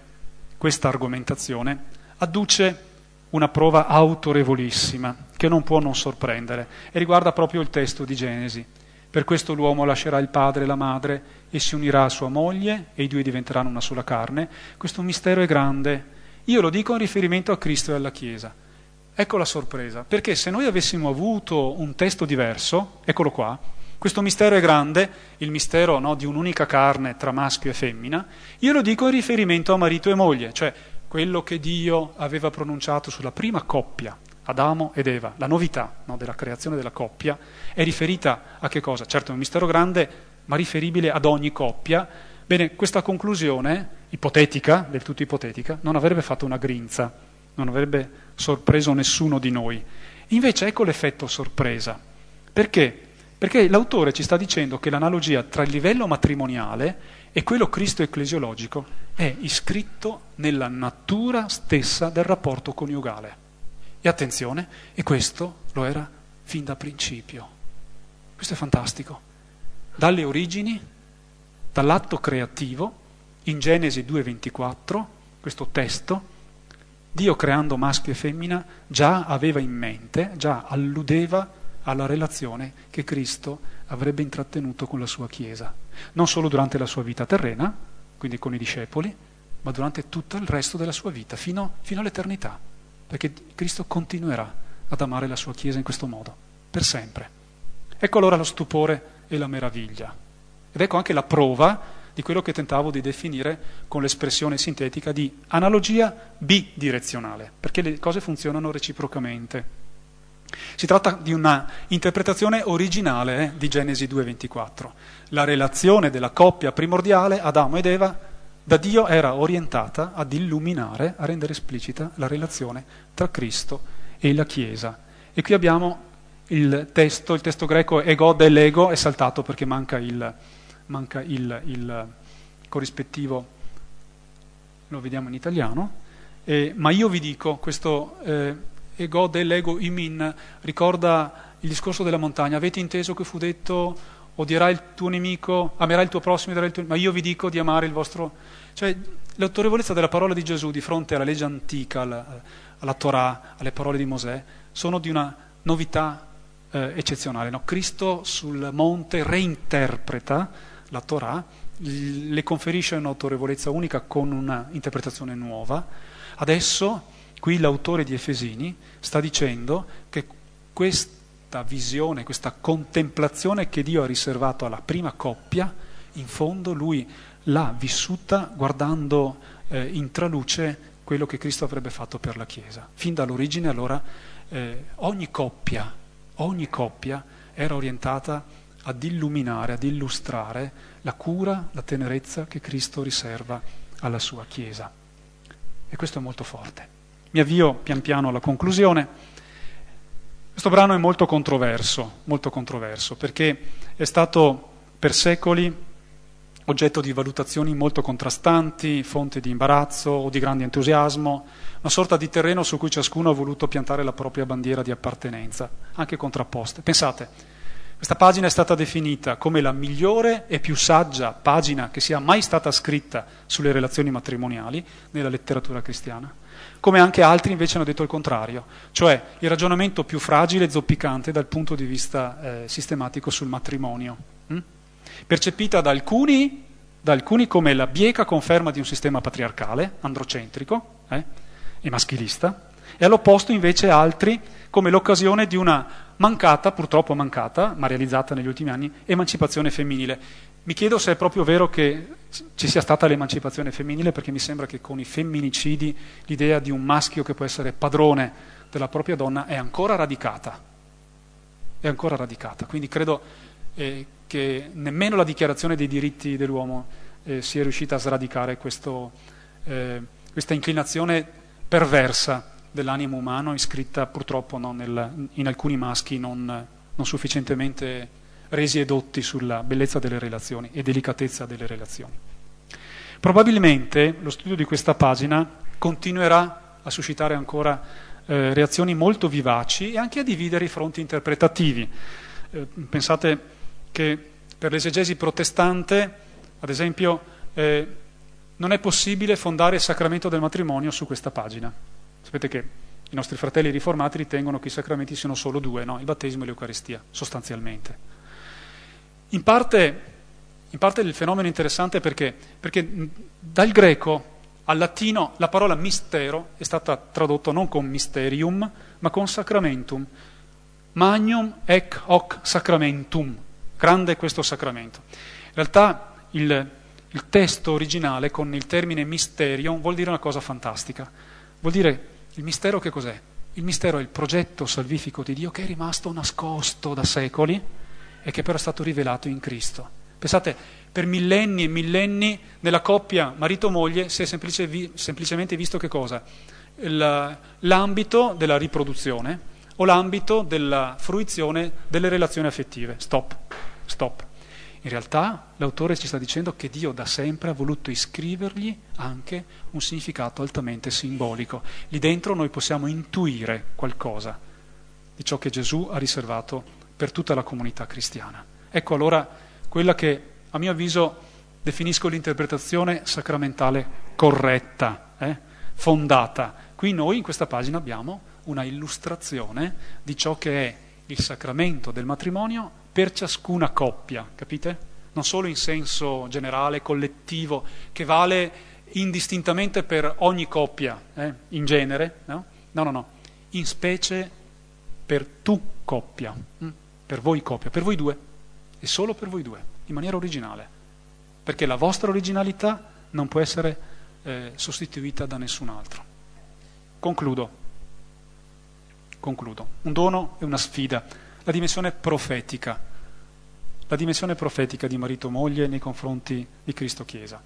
Speaker 1: questa argomentazione, adduce una prova autorevolissima che non può non sorprendere e riguarda proprio il testo di Genesi. Per questo l'uomo lascerà il padre e la madre e si unirà a sua moglie e i due diventeranno una sola carne. Questo mistero è grande. Io lo dico in riferimento a Cristo e alla Chiesa. Ecco la sorpresa, perché se noi avessimo avuto un testo diverso, eccolo qua, questo mistero è grande, il mistero no, di un'unica carne tra maschio e femmina, io lo dico in riferimento a marito e moglie, cioè quello che Dio aveva pronunciato sulla prima coppia Adamo ed Eva, la novità no, della creazione della coppia, è riferita a che cosa? Certo è un mistero grande, ma riferibile ad ogni coppia. Bene, questa conclusione, ipotetica, del tutto ipotetica, non avrebbe fatto una grinza, non avrebbe sorpreso nessuno di noi. Invece ecco l'effetto sorpresa. Perché? Perché l'autore ci sta dicendo che l'analogia tra il livello matrimoniale e quello cristo-ecclesiologico è iscritto nella natura stessa del rapporto coniugale. E attenzione, e questo lo era fin da principio. Questo è fantastico. Dalle origini, dall'atto creativo, in Genesi 2.24, questo testo, Dio creando maschio e femmina già aveva in mente, già alludeva alla relazione che Cristo avrebbe intrattenuto con la sua Chiesa, non solo durante la sua vita terrena, quindi con i discepoli, ma durante tutto il resto della sua vita, fino, fino all'eternità perché Cristo continuerà ad amare la sua Chiesa in questo modo, per sempre. Ecco allora lo stupore e la meraviglia. Ed ecco anche la prova di quello che tentavo di definire con l'espressione sintetica di analogia bidirezionale, perché le cose funzionano reciprocamente. Si tratta di una interpretazione originale eh, di Genesi 2.24. La relazione della coppia primordiale, Adamo ed Eva, da Dio era orientata ad illuminare, a rendere esplicita la relazione tra Cristo e la Chiesa. E qui abbiamo il testo, il testo greco ego dell'ego, è saltato perché manca il, manca il, il corrispettivo, lo vediamo in italiano, eh, ma io vi dico, questo eh, ego dell'ego imin ricorda il discorso della montagna, avete inteso che fu detto odierai il tuo nemico, amerai il tuo prossimo, il tuo... ma io vi dico di amare il vostro... Cioè, l'autorevolezza della parola di Gesù di fronte alla legge antica, alla, alla Torah, alle parole di Mosè, sono di una novità eh, eccezionale. No? Cristo sul monte reinterpreta la Torah, le conferisce un'autorevolezza unica con un'interpretazione nuova. Adesso, qui l'autore di Efesini sta dicendo che questa visione, questa contemplazione che Dio ha riservato alla prima coppia, in fondo lui l'ha vissuta guardando eh, in traluce quello che Cristo avrebbe fatto per la Chiesa. Fin dall'origine allora eh, ogni coppia, ogni coppia era orientata ad illuminare, ad illustrare la cura, la tenerezza che Cristo riserva alla sua Chiesa. E questo è molto forte. Mi avvio pian piano alla conclusione Questo brano è molto controverso, molto controverso, perché è stato per secoli oggetto di valutazioni molto contrastanti, fonte di imbarazzo o di grande entusiasmo, una sorta di terreno su cui ciascuno ha voluto piantare la propria bandiera di appartenenza, anche contrapposte. Pensate, questa pagina è stata definita come la migliore e più saggia pagina che sia mai stata scritta sulle relazioni matrimoniali nella letteratura cristiana come anche altri invece hanno detto il contrario, cioè il ragionamento più fragile e zoppicante dal punto di vista eh, sistematico sul matrimonio, hm? percepita da alcuni, da alcuni, come la bieca conferma di un sistema patriarcale, androcentrico eh, e maschilista, e all'opposto invece altri come l'occasione di una mancata, purtroppo mancata, ma realizzata negli ultimi anni, emancipazione femminile. Mi chiedo se è proprio vero che ci sia stata l'emancipazione femminile, perché mi sembra che con i femminicidi l'idea di un maschio che può essere padrone della propria donna è ancora radicata. È ancora radicata. Quindi credo eh, che nemmeno la dichiarazione dei diritti dell'uomo eh, sia riuscita a sradicare questo, eh, questa inclinazione perversa dell'animo umano, iscritta purtroppo no, nel, in alcuni maschi non, non sufficientemente resi edotti sulla bellezza delle relazioni e delicatezza delle relazioni. Probabilmente lo studio di questa pagina continuerà a suscitare ancora eh, reazioni molto vivaci e anche a dividere i fronti interpretativi. Eh, pensate che per l'esegesi protestante, ad esempio, eh, non è possibile fondare il sacramento del matrimonio su questa pagina. Sapete che i nostri fratelli riformati ritengono che i sacramenti siano solo due, no? il battesimo e l'Eucaristia, sostanzialmente. In parte, in parte il fenomeno è interessante perché, perché dal greco al latino la parola mistero è stata tradotta non con mysterium, ma con sacramentum. Magnum ec hoc sacramentum. Grande questo sacramento. In realtà il, il testo originale con il termine mysterium vuol dire una cosa fantastica. Vuol dire il mistero che cos'è? Il mistero è il progetto salvifico di Dio che è rimasto nascosto da secoli e che però è stato rivelato in Cristo. Pensate, per millenni e millenni nella coppia marito-moglie si è semplice, semplicemente visto che cosa? l'ambito della riproduzione o l'ambito della fruizione delle relazioni affettive. Stop, stop. In realtà l'autore ci sta dicendo che Dio da sempre ha voluto iscrivergli anche un significato altamente simbolico. Lì dentro noi possiamo intuire qualcosa di ciò che Gesù ha riservato per tutta la comunità cristiana. Ecco allora quella che a mio avviso definisco l'interpretazione sacramentale corretta, eh? fondata. Qui noi in questa pagina abbiamo una illustrazione di ciò che è il sacramento del matrimonio per ciascuna coppia, capite? Non solo in senso generale, collettivo, che vale indistintamente per ogni coppia, eh? in genere, no? No, no, no, in specie per tu coppia. Mm? per voi coppia, per voi due, e solo per voi due, in maniera originale, perché la vostra originalità non può essere eh, sostituita da nessun altro. Concludo. Concludo. Un dono e una sfida, la dimensione profetica, la dimensione profetica di marito-moglie nei confronti di Cristo-Chiesa.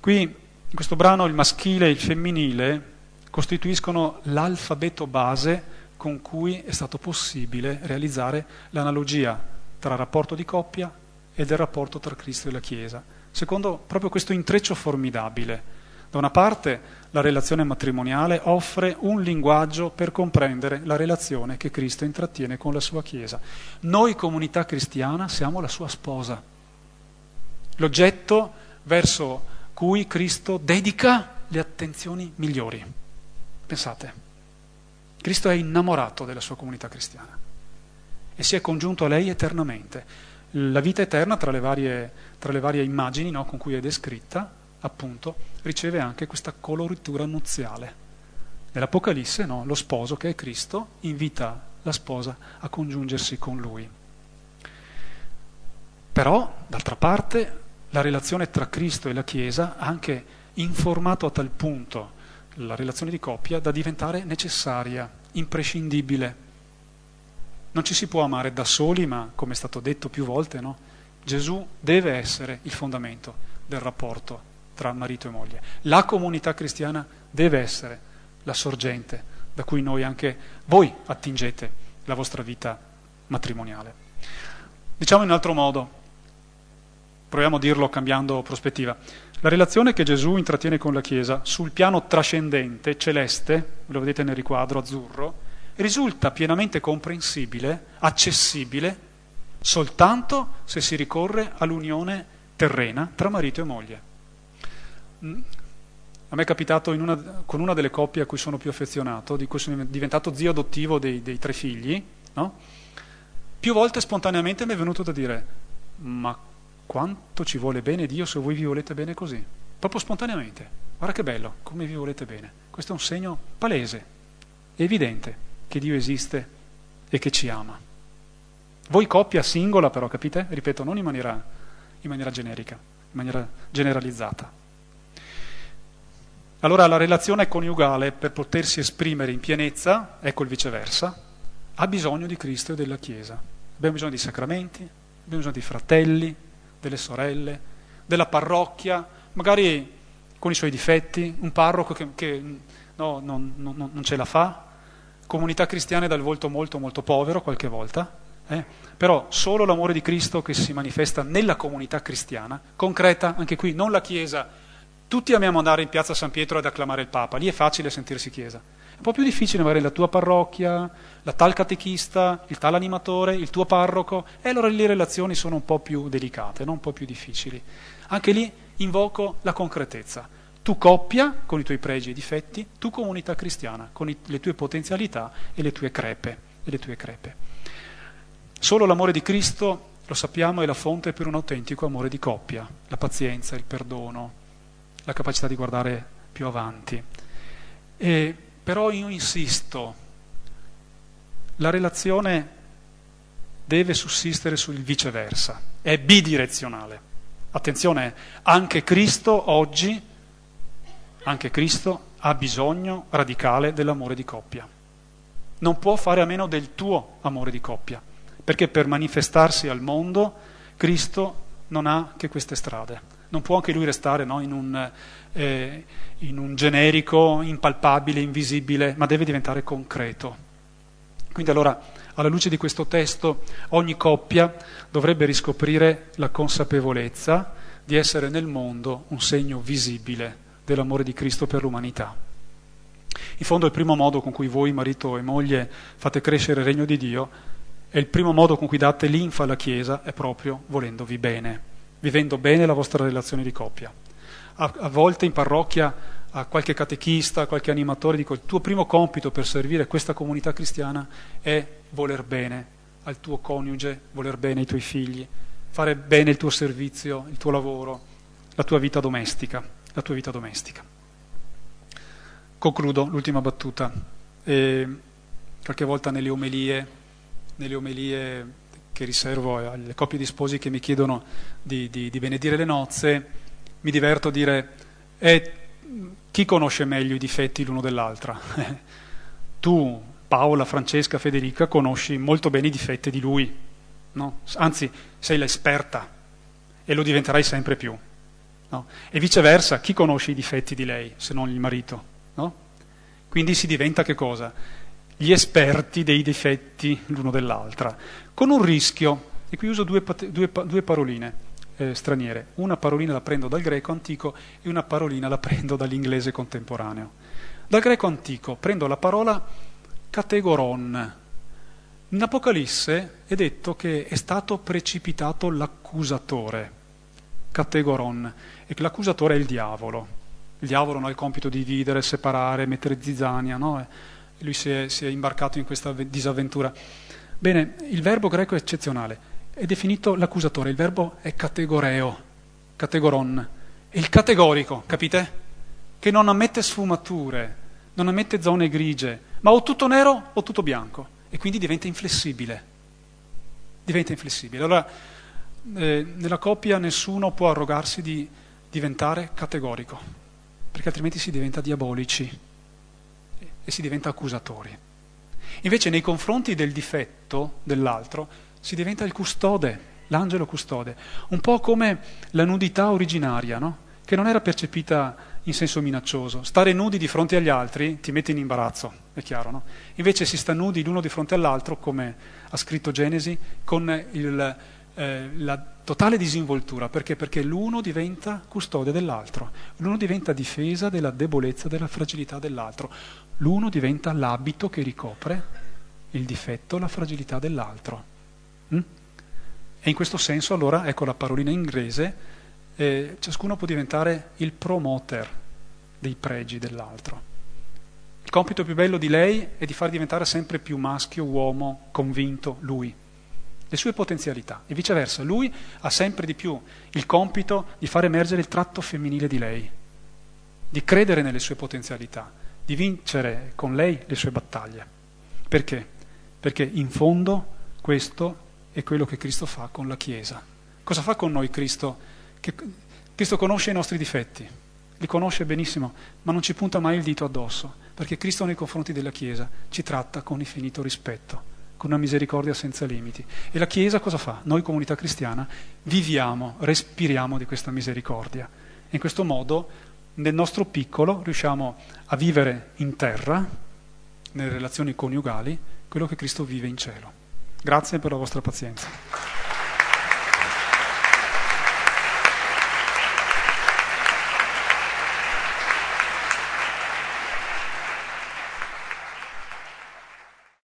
Speaker 1: Qui, in questo brano, il maschile e il femminile costituiscono l'alfabeto base con cui è stato possibile realizzare l'analogia tra il rapporto di coppia e del rapporto tra Cristo e la Chiesa, secondo proprio questo intreccio formidabile. Da una parte la relazione matrimoniale offre un linguaggio per comprendere la relazione che Cristo intrattiene con la sua Chiesa. Noi, comunità cristiana, siamo la sua sposa, l'oggetto verso cui Cristo dedica le attenzioni migliori. Pensate. Cristo è innamorato della sua comunità cristiana e si è congiunto a lei eternamente. La vita eterna, tra le varie, tra le varie immagini no, con cui è descritta, appunto, riceve anche questa coloritura nuziale. Nell'Apocalisse, no, lo sposo, che è Cristo, invita la sposa a congiungersi con lui. Però, d'altra parte, la relazione tra Cristo e la Chiesa ha anche informato a tal punto la relazione di coppia da diventare necessaria, imprescindibile. Non ci si può amare da soli, ma come è stato detto più volte, no? Gesù deve essere il fondamento del rapporto tra marito e moglie. La comunità cristiana deve essere la sorgente da cui noi anche voi attingete la vostra vita matrimoniale. Diciamo in un altro modo, proviamo a dirlo cambiando prospettiva. La relazione che Gesù intrattiene con la Chiesa sul piano trascendente, celeste, lo vedete nel riquadro azzurro, risulta pienamente comprensibile, accessibile, soltanto se si ricorre all'unione terrena tra marito e moglie. A me è capitato una, con una delle coppie a cui sono più affezionato, di cui sono diventato zio adottivo dei, dei tre figli, no? più volte spontaneamente mi è venuto da dire, ma quanto ci vuole bene Dio se voi vi volete bene così? Proprio spontaneamente. Guarda che bello, come vi volete bene. Questo è un segno palese, evidente, che Dio esiste e che ci ama. Voi coppia singola però, capite? Ripeto, non in maniera, in maniera generica, in maniera generalizzata. Allora la relazione coniugale per potersi esprimere in pienezza, ecco il viceversa, ha bisogno di Cristo e della Chiesa. Abbiamo bisogno di sacramenti, abbiamo bisogno di fratelli, delle sorelle, della parrocchia, magari con i suoi difetti, un parroco che, che no, non, non, non ce la fa, comunità cristiane dal volto molto molto povero qualche volta, eh? Però solo l'amore di Cristo che si manifesta nella comunità cristiana, concreta, anche qui, non la Chiesa. Tutti amiamo andare in piazza San Pietro ad acclamare il Papa, lì è facile sentirsi Chiesa. È un po' più difficile magari la tua parrocchia, la tal catechista, il tal animatore, il tuo parroco, e allora le relazioni sono un po' più delicate, no? un po' più difficili. Anche lì invoco la concretezza. Tu coppia con i tuoi pregi e difetti, tu comunità cristiana con i, le tue potenzialità e le tue crepe. E le tue crepe. Solo l'amore di Cristo, lo sappiamo, è la fonte per un autentico amore di coppia, la pazienza, il perdono, la capacità di guardare più avanti. E, però io insisto, la relazione deve sussistere sul viceversa, è bidirezionale. Attenzione, anche Cristo oggi, anche Cristo ha bisogno radicale dell'amore di coppia. Non può fare a meno del tuo amore di coppia perché per manifestarsi al mondo Cristo non ha che queste strade. Non può anche lui restare no, in, un, eh, in un generico, impalpabile, invisibile, ma deve diventare concreto. Quindi allora, alla luce di questo testo, ogni coppia dovrebbe riscoprire la consapevolezza di essere nel mondo un segno visibile dell'amore di Cristo per l'umanità. In fondo il primo modo con cui voi, marito e moglie, fate crescere il regno di Dio e il primo modo con cui date linfa alla Chiesa è proprio volendovi bene, vivendo bene la vostra relazione di coppia. A, a volte in parrocchia a qualche catechista, a qualche animatore, dico il tuo primo compito per servire questa comunità cristiana è voler bene al tuo coniuge, voler bene ai tuoi figli, fare bene il tuo servizio, il tuo lavoro, la tua vita domestica, la tua vita domestica. Concludo l'ultima battuta. E qualche volta nelle omelie nelle omelie che riservo alle coppie di sposi che mi chiedono di, di, di benedire le nozze, mi diverto a dire eh, chi conosce meglio i difetti l'uno dell'altra? tu, Paola, Francesca, Federica, conosci molto bene i difetti di lui, no? anzi sei l'esperta e lo diventerai sempre più. No? E viceversa, chi conosce i difetti di lei se non il marito? No? Quindi si diventa che cosa? Gli esperti dei difetti l'uno dell'altra, con un rischio, e qui uso due, due, due paroline eh, straniere, una parolina la prendo dal greco antico e una parolina la prendo dall'inglese contemporaneo. Dal greco antico prendo la parola categoron. In Apocalisse è detto che è stato precipitato l'accusatore, categoron, e che l'accusatore è il diavolo. Il diavolo non ha il compito di dividere, separare, mettere zizzania, no? Lui si è, si è imbarcato in questa disavventura. Bene, il verbo greco è eccezionale, è definito l'accusatore, il verbo è categoreo, categoron, è il categorico, capite? Che non ammette sfumature, non ammette zone grigie, ma o tutto nero o tutto bianco, e quindi diventa inflessibile. Diventa inflessibile. Allora, eh, nella coppia nessuno può arrogarsi di diventare categorico, perché altrimenti si diventa diabolici e si diventa accusatori. Invece nei confronti del difetto dell'altro si diventa il custode, l'angelo custode, un po' come la nudità originaria, no? che non era percepita in senso minaccioso. Stare nudi di fronte agli altri ti mette in imbarazzo, è chiaro, no? Invece si sta nudi l'uno di fronte all'altro, come ha scritto Genesi, con il, eh, la totale disinvoltura. Perché? Perché l'uno diventa custode dell'altro, l'uno diventa difesa della debolezza, della fragilità dell'altro, l'uno diventa l'abito che ricopre il difetto, la fragilità dell'altro. Mm? E in questo senso, allora, ecco la parolina inglese, eh, ciascuno può diventare il promoter dei pregi dell'altro. Il compito più bello di lei è di far diventare sempre più maschio, uomo, convinto lui, le sue potenzialità. E viceversa, lui ha sempre di più il compito di far emergere il tratto femminile di lei, di credere nelle sue potenzialità, di vincere con lei le sue battaglie. Perché? Perché in fondo questo è quello che Cristo fa con la Chiesa. Cosa fa con noi Cristo? che Cristo conosce i nostri difetti, li conosce benissimo, ma non ci punta mai il dito addosso, perché Cristo nei confronti della Chiesa ci tratta con infinito rispetto, con una misericordia senza limiti. E la Chiesa cosa fa? Noi, comunità cristiana, viviamo, respiriamo di questa misericordia. In questo modo, nel nostro piccolo, riusciamo a vivere in terra, nelle relazioni coniugali, quello che Cristo vive in cielo. Grazie per la vostra pazienza.